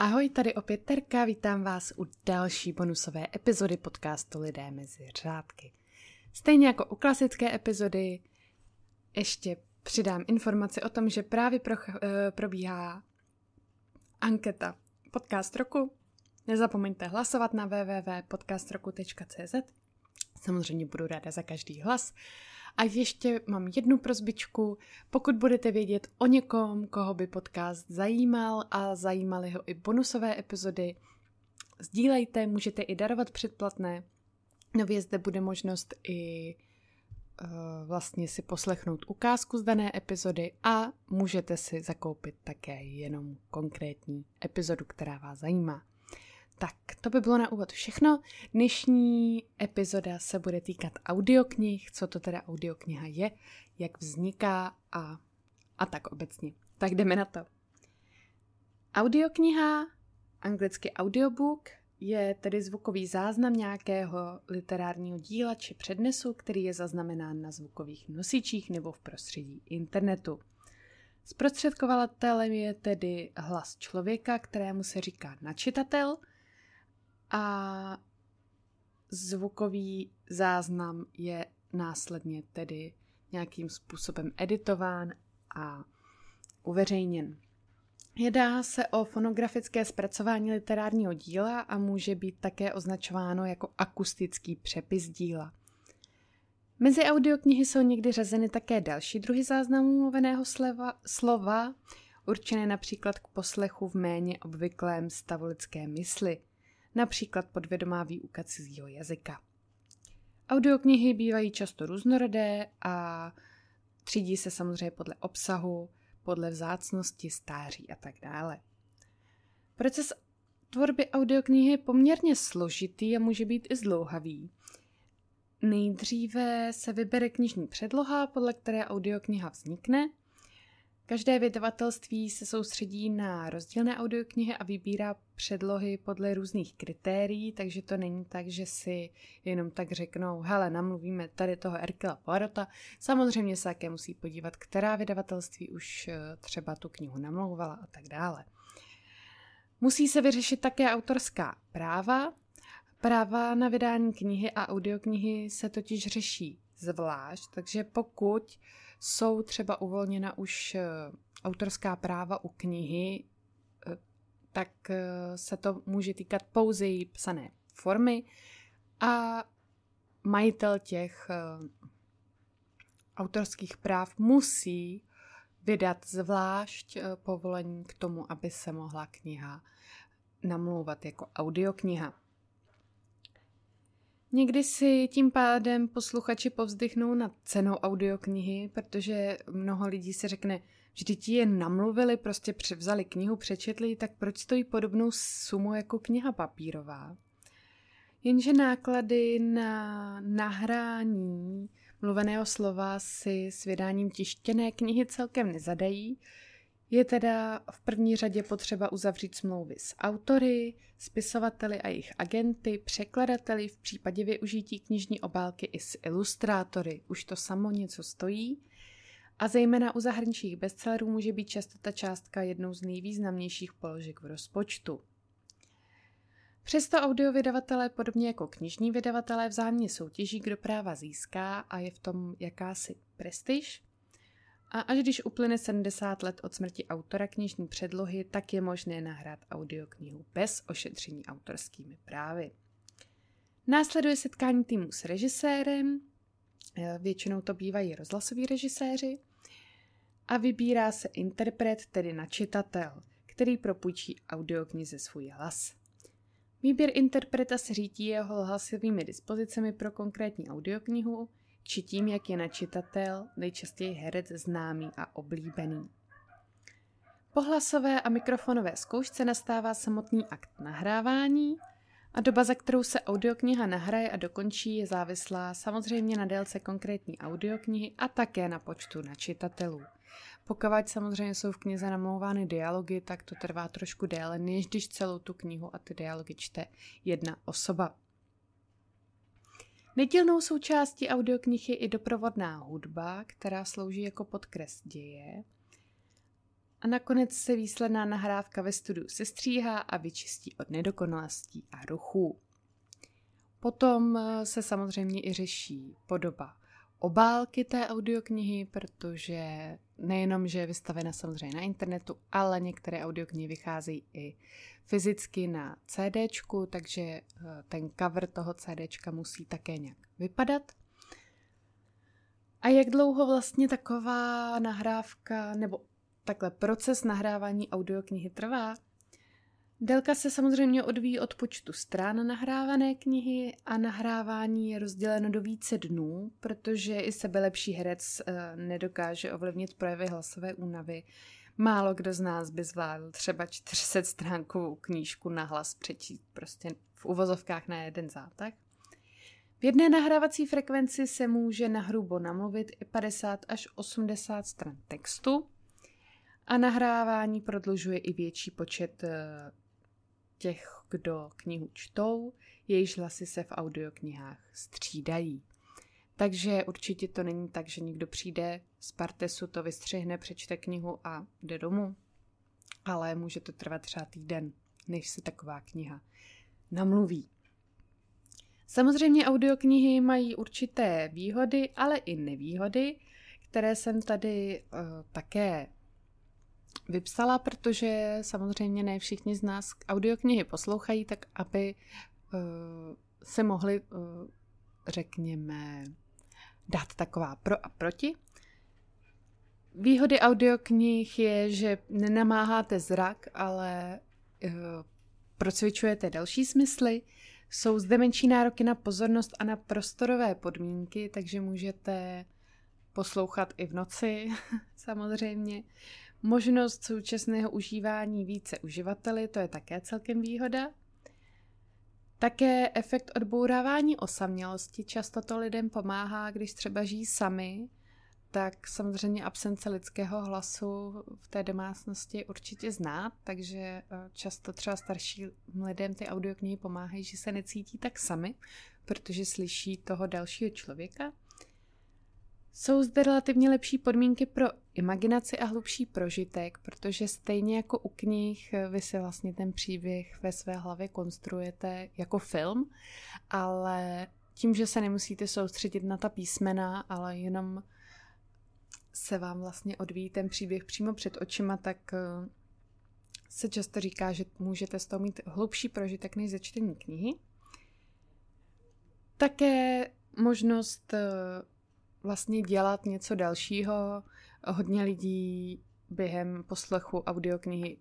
Ahoj, tady opět Terka, vítám vás u další bonusové epizody podcastu Lidé mezi řádky. Stejně jako u klasické epizody, ještě přidám informaci o tom, že právě pro, uh, probíhá anketa Podcast roku. Nezapomeňte hlasovat na www.podcastroku.cz. Samozřejmě budu ráda za každý hlas. A ještě mám jednu prozbičku. Pokud budete vědět o někom, koho by podcast zajímal a zajímaly ho i bonusové epizody, sdílejte, můžete i darovat předplatné. Nově zde bude možnost i uh, vlastně si poslechnout ukázku z dané epizody a můžete si zakoupit také jenom konkrétní epizodu, která vás zajímá. Tak, to by bylo na úvod všechno. Dnešní epizoda se bude týkat audioknih, co to teda audiokniha je, jak vzniká a, a tak obecně. Tak jdeme na to. Audiokniha, anglicky audiobook, je tedy zvukový záznam nějakého literárního díla či přednesu, který je zaznamenán na zvukových nosičích nebo v prostředí internetu. Zprostředkovatelem je tedy hlas člověka, kterému se říká načitatel – a zvukový záznam je následně tedy nějakým způsobem editován a uveřejněn. Jedná se o fonografické zpracování literárního díla a může být také označováno jako akustický přepis díla. Mezi audioknihy jsou někdy řazeny také další druhy záznamů mluveného slova, slova určené například k poslechu v méně obvyklém stavu lidské mysli například podvědomá výuka cizího jazyka. Audioknihy bývají často různorodé a třídí se samozřejmě podle obsahu, podle vzácnosti, stáří a tak dále. Proces tvorby audioknihy je poměrně složitý a může být i zdlouhavý. Nejdříve se vybere knižní předloha, podle které audiokniha vznikne – Každé vydavatelství se soustředí na rozdílné audioknihy a vybírá předlohy podle různých kritérií, takže to není tak, že si jenom tak řeknou, hele, namluvíme tady toho Erkila Poirota. Samozřejmě se také musí podívat, která vydavatelství už eh, třeba tu knihu namlouvala a tak dále. Musí se vyřešit také autorská práva. Práva na vydání knihy a audioknihy se totiž řeší zvlášť, takže pokud jsou třeba uvolněna už eh, autorská práva u knihy, eh, tak eh, se to může týkat pouze její psané formy a majitel těch autorských práv musí vydat zvlášť povolení k tomu, aby se mohla kniha namlouvat jako audiokniha. Někdy si tím pádem posluchači povzdychnou nad cenou audioknihy, protože mnoho lidí se řekne, vždyť je namluvili, prostě převzali knihu, přečetli, tak proč stojí podobnou sumu jako kniha papírová? Jenže náklady na nahrání mluveného slova si s vydáním tištěné knihy celkem nezadají, je teda v první řadě potřeba uzavřít smlouvy s autory, spisovateli a jejich agenty, překladateli v případě využití knižní obálky i s ilustrátory. Už to samo něco stojí. A zejména u zahraničních bestsellerů může být často ta částka jednou z nejvýznamnějších položek v rozpočtu. Přesto audiovydavatelé, podobně jako knižní vydavatelé, vzájemně soutěží, kdo práva získá a je v tom jakási prestiž. A až když uplyne 70 let od smrti autora knižní předlohy, tak je možné nahrát audioknihu bez ošetření autorskými právy. Následuje setkání týmu s režisérem, eh, většinou to bývají rozhlasoví režiséři, a vybírá se interpret, tedy načitatel, který propůjčí audioknize svůj hlas. Výběr interpreta se řídí jeho hlasovými dispozicemi pro konkrétní audioknihu, či tím, jak je načitatel, nejčastěji herec známý a oblíbený. Po hlasové a mikrofonové zkoušce nastává samotný akt nahrávání a doba, za kterou se audiokniha nahraje a dokončí, je závislá samozřejmě na délce konkrétní audioknihy a také na počtu načitatelů. Pokud samozřejmě jsou v knize namlouvány dialogy, tak to trvá trošku déle, než když celou tu knihu a ty dialogy čte jedna osoba. Nedílnou součástí audioknihy je i doprovodná hudba, která slouží jako podkres děje. a nakonec se výsledná nahrávka ve studiu sestříhá a vyčistí od nedokonalostí a ruchů. Potom eh, se samozřejmě i řeší podoba obálky té audioknihy, protože nejenom, že je vystavena samozřejmě na internetu, ale některé audioknihy vycházejí i fyzicky na CDčku, takže eh, ten cover toho CDčka musí také nějak vypadat. A jak dlouho vlastně taková nahrávka nebo takhle proces nahrávání audioknihy trvá? Délka se samozřejmě odvíjí od počtu strán nahrávané knihy a nahrávání je rozděleno do více dnů, protože i sebelepší herec e, nedokáže ovlivnit projevy hlasové únavy. Málo kdo z nás by zvládl třeba 400 stránkovou knížku na hlas přečíst prostě v uvozovkách na jeden zátah. V jedné nahrávací frekvenci se může nahrubo namluvit i 50 až 80 stran textu a nahrávání prodlužuje i větší počet e, těch, kdo knihu čtou, jejíž hlasy se v audioknihách střídají. Takže určitě to není tak, že někdo přijde z Partesu, to vystřihne, přečte knihu a jde domů. Ale může to trvat třeba týden, než se taková kniha namluví. Samozřejmě audioknihy mají určité výhody, ale i nevýhody, které jsem tady uh, také vypsala, protože samozřejmě ne všichni z nás audioknihy poslouchají, tak aby uh, se mohli, uh, řekněme, dát taková pro a proti. Výhody audioknih je, že nenamáháte zrak, ale uh, procvičujete další smysly. Jsou zde menší nároky na pozornost a na prostorové podmínky, takže můžete poslouchat i v noci, samozřejmě. Možnost současného užívání více uživateli, to je také celkem výhoda. Také efekt odbourávání osamělosti. Často to lidem pomáhá, když třeba žijí sami, tak samozřejmě absence lidského hlasu v té domácnosti určitě znát, takže eh, často třeba starším lidem ty audioknihy pomáhají, že se necítí tak sami, protože slyší toho dalšího člověka. Jsou zde relativně lepší podmínky pro imaginaci a hlubší prožitek, protože stejně jako u knih eh, vy si vlastně ten příběh ve své hlavě konstruujete jako film, ale tím, že se nemusíte soustředit na ta písmena, ale jenom se vám vlastně odvíjí ten příběh přímo před očima, tak eh, se často říká, že můžete z toho mít hlubší prožitek než ze čtení knihy. Také možnost eh, vlastně dělat něco dalšího. Hodně lidí během poslechu audioknihy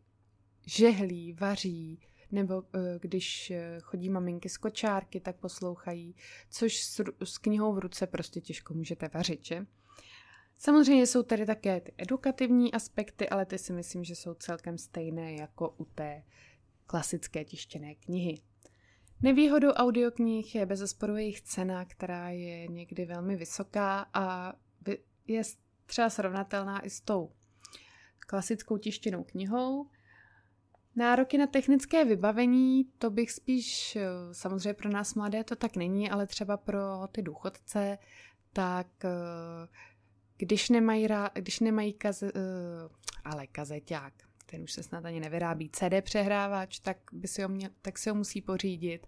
žehlí, vaří, nebo eh, když eh, chodí maminky z kočárky, tak poslouchají, což s, s knihou v ruce prostě těžko můžete vařit, že? Samozřejmě jsou tady také ty edukativní aspekty, ale ty si myslím, že jsou celkem stejné jako u té klasické tištěné knihy. Nevýhodou audioknih je bez zesporu jejich cena, která je někdy velmi vysoká a je třeba srovnatelná i s tou klasickou tištěnou knihou. Nároky na technické vybavení, to bych spíš, samozřejmě pro nás mladé to tak není, ale třeba pro ty důchodce, tak když nemají, když nemají kaze, ale kazeťák, ten už se snad ani nevyrábí, CD přehrávač, tak, by si ho měl, tak si ho musí pořídit.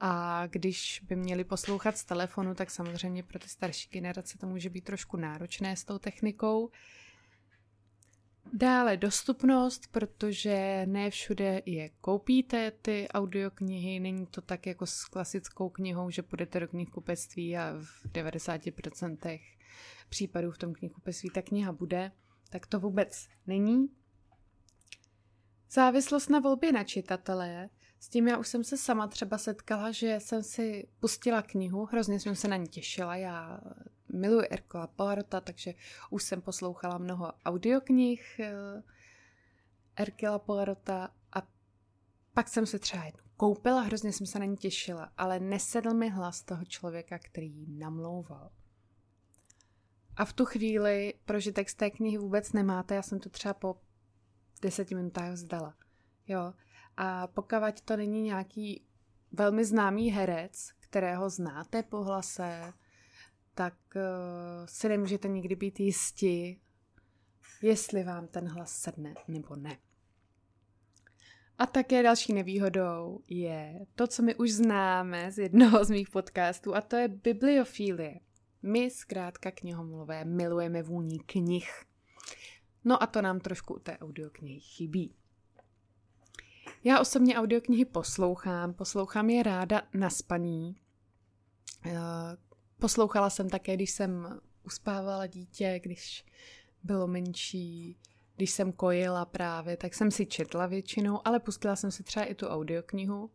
A když by měli poslouchat z telefonu, tak samozřejmě pro ty starší generace to může být trošku náročné s tou technikou. Dále dostupnost, protože ne všude je koupíte ty audioknihy, není to tak jako s klasickou knihou, že půjdete do knihkupectví a v 90% případů v tom knihkupectví ta kniha bude, tak to vůbec není. Závislost na volbě na čitatelé, s tím já už jsem se sama třeba setkala, že jsem si pustila knihu, hrozně jsem se na ní těšila, já miluji Erkola Poirota, takže už jsem poslouchala mnoho audioknih eh, Erkela Poirota a pak jsem se třeba jednu koupila, hrozně jsem se na ní těšila, ale nesedl mi hlas toho člověka, který ji namlouval. A v tu chvíli prožitek z té knihy vůbec nemáte, já jsem to třeba po deseti minutách vzdala. Jo. A pokud to není nějaký velmi známý herec, kterého znáte po hlase, tak uh, si nemůžete nikdy být jistí jestli vám ten hlas sedne nebo ne. A také další nevýhodou je to, co my už známe z jednoho z mých podcastů, a to je bibliofílie. My zkrátka knihomluvé milujeme vůní knih. No a to nám trošku u té audioknihy chybí. Já osobně audioknihy poslouchám, poslouchám je ráda na spaní. Eh, poslouchala jsem také, když jsem uspávala dítě, když bylo menší, když jsem kojila právě, tak jsem si četla většinou, ale pustila jsem si třeba i tu audioknihu.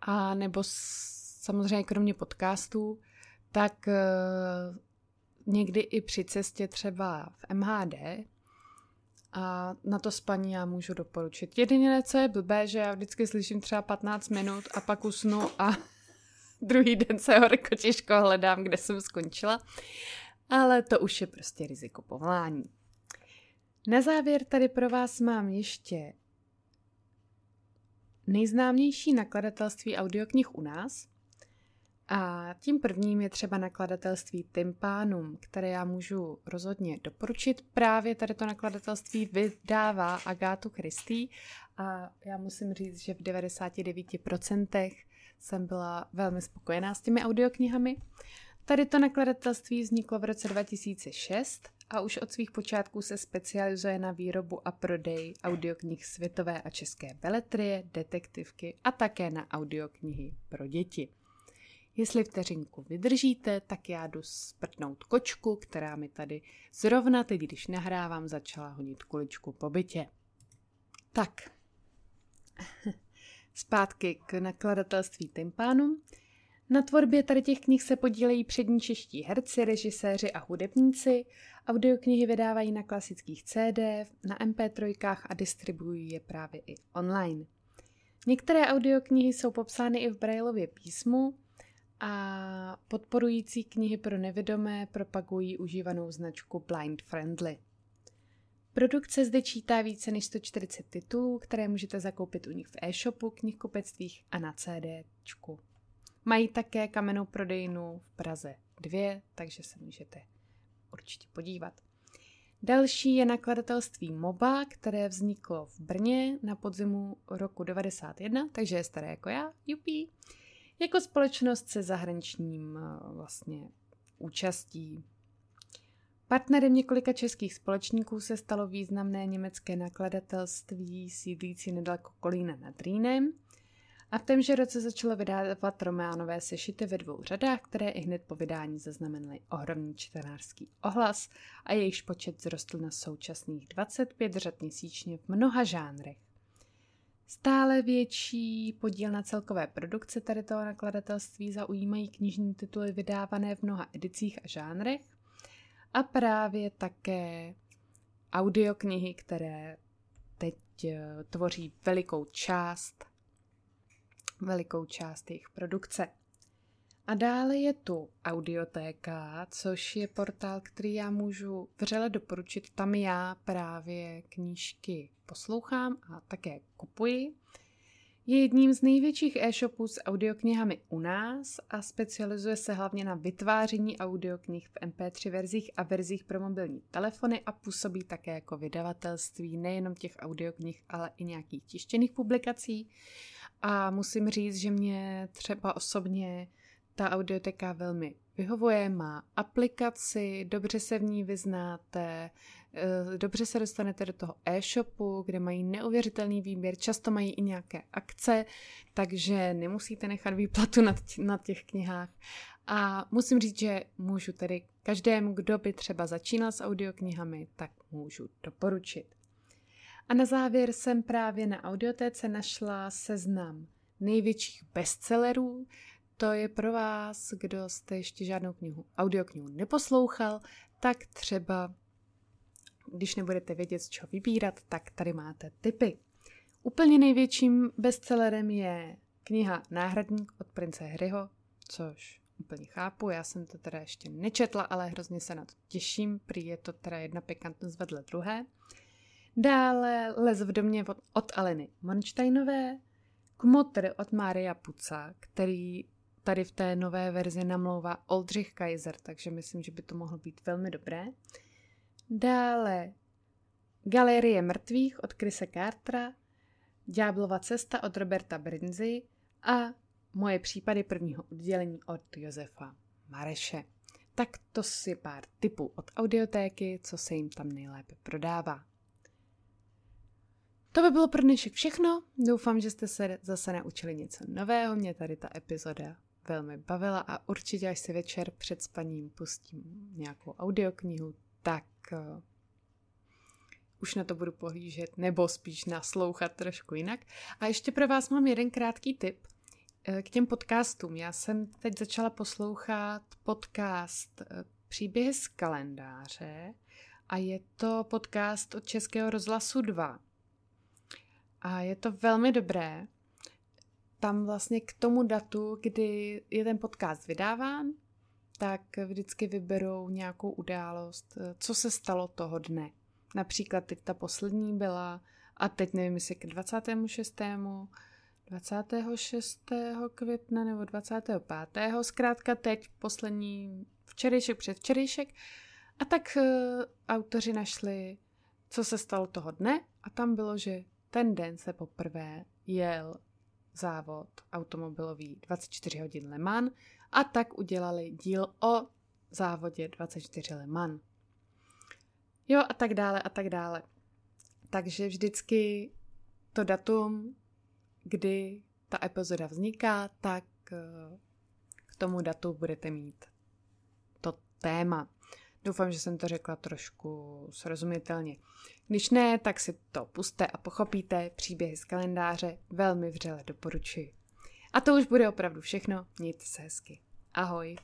A nebo samozřejmě kromě podcastů, tak uh, někdy i při cestě třeba v MHD a na to spaní já můžu doporučit. Jediné, co je blbé, že já vždycky slyším třeba 15 minut a pak usnu a druhý den se horko těžko hledám, kde jsem skončila. Ale to už je prostě riziko povolání. Na závěr tady pro vás mám ještě nejznámější nakladatelství audioknih u nás. A tím prvním je třeba nakladatelství Tympanum, které já můžu rozhodně doporučit. Právě tady to nakladatelství vydává Agátu Christy a já musím říct, že v 99% jsem byla velmi spokojená s těmi audioknihami. Tady to nakladatelství vzniklo v roce 2006 a už od svých počátků se specializuje na výrobu a prodej audioknih světové a české beletrie, detektivky a také na audioknihy pro děti. Jestli vteřinku vydržíte, tak já jdu sprtnout kočku, která mi tady zrovna teď, když nahrávám, začala honit kuličku po bytě. Tak, zpátky k nakladatelství Tympánum. Na tvorbě tady těch knih se podílejí přední čeští herci, režiséři a hudebníci. Audioknihy vydávají na klasických CD, na MP3 a distribuují je právě i online. Některé audioknihy jsou popsány i v Brailově písmu a podporující knihy pro nevědomé propagují užívanou značku Blind Friendly. Produkce zde čítá více než 140 titulů, které můžete zakoupit u nich v e-shopu, knihkupectvích a na CDčku. Mají také kamennou prodejnu v Praze 2, takže se můžete určitě podívat. Další je nakladatelství MOBA, které vzniklo v Brně na podzimu roku 91, takže je staré jako já, jupí. Jako společnost se zahraničním eh, vlastně účastí. Partnerem několika českých společníků se stalo významné německé nakladatelství sídlící nedaleko Kolína nad Rýnem, a v témže roce začalo vydávat románové sešity ve dvou řadách, které i hned po vydání zaznamenaly ohromný čtenářský ohlas a jejichž počet zrostl na současných 25 řad měsíčně v mnoha žánrech. Stále větší podíl na celkové produkce tady toho nakladatelství zaujímají knižní tituly vydávané v mnoha edicích a žánrech a právě také audioknihy, které teď eh, tvoří velikou část velikou část jejich produkce. A dále je tu Audiotéka, což je portál, který já můžu vřele doporučit. Tam já právě knížky poslouchám a také kupuji. Je jedním z největších e-shopů s audioknihami u nás a specializuje se hlavně na vytváření audioknih v MP3 verzích a verzích pro mobilní telefony a působí také jako vydavatelství nejenom těch audioknih, ale i nějakých tištěných publikací. A musím říct, že mě třeba osobně ta audioteka velmi vyhovuje, má aplikaci, dobře se v ní vyznáte, eh, dobře se dostanete do toho e-shopu, kde mají neuvěřitelný výběr, často mají i nějaké akce, takže nemusíte nechat výplatu na, těch knihách. A musím říct, že můžu tedy každému, kdo by třeba začínal s audioknihami, tak můžu doporučit. A na závěr jsem právě na audiotéce našla seznam největších bestsellerů. To je pro vás, kdo jste ještě žádnou knihu, audioknihu neposlouchal, tak třeba, když nebudete vědět, z čeho vybírat, tak tady máte tipy. Úplně největším bestsellerem je kniha Náhradník od prince Harryho, což úplně chápu, já jsem to teda ještě nečetla, ale hrozně se na to těším, prý je to teda jedna pikantnost vedle druhé. Dále Les v domě od, od Aleny Monštejnové, Kmotr od Mária Puca, který tady v té nové verzi namlouvá Oldřich Kaiser, takže myslím, že by to mohlo být velmi dobré. Dále Galerie mrtvých od Krise Cartera, Ďáblova cesta od Roberta Brinzy a Moje případy prvního oddělení od Josefa Mareše. Tak to si pár tipů od audiotéky, co se jim tam nejlépe prodává. To by bylo pro dnešek všechno. Doufám, že jste se zase naučili něco nového. Mě tady ta epizoda velmi bavila a určitě, až si večer před spaním pustím nějakou audioknihu, tak uh, už na to budu pohlížet nebo spíš naslouchat trošku jinak. A ještě pro vás mám jeden krátký tip uh, k těm podcastům. Já jsem teď začala poslouchat podcast uh, Příběhy z kalendáře a je to podcast od Českého rozhlasu 2. A je to velmi dobré. Tam vlastně k tomu datu, kdy je ten podcast vydáván, tak vždycky vyberou nějakou událost, co se stalo toho dne. Například teď ta poslední byla, a teď nevím, jestli k 26. 26. května nebo 25. Zkrátka teď poslední včerejšek před včerejšek. A tak uh, autoři našli, co se stalo toho dne a tam bylo, že ten den se poprvé jel závod automobilový 24 hodin Le Mans a tak udělali díl o závodě 24 Le Mans. Jo a tak dále a tak dále. Takže vždycky to datum, kdy ta epizoda vzniká, tak eh, k tomu datu budete mít to téma. Doufám, že jsem to řekla trošku srozumitelně. Když ne, tak si to puste a pochopíte. Příběhy z kalendáře velmi vřele doporučuji. A to už bude opravdu všechno. Mějte se hezky. Ahoj.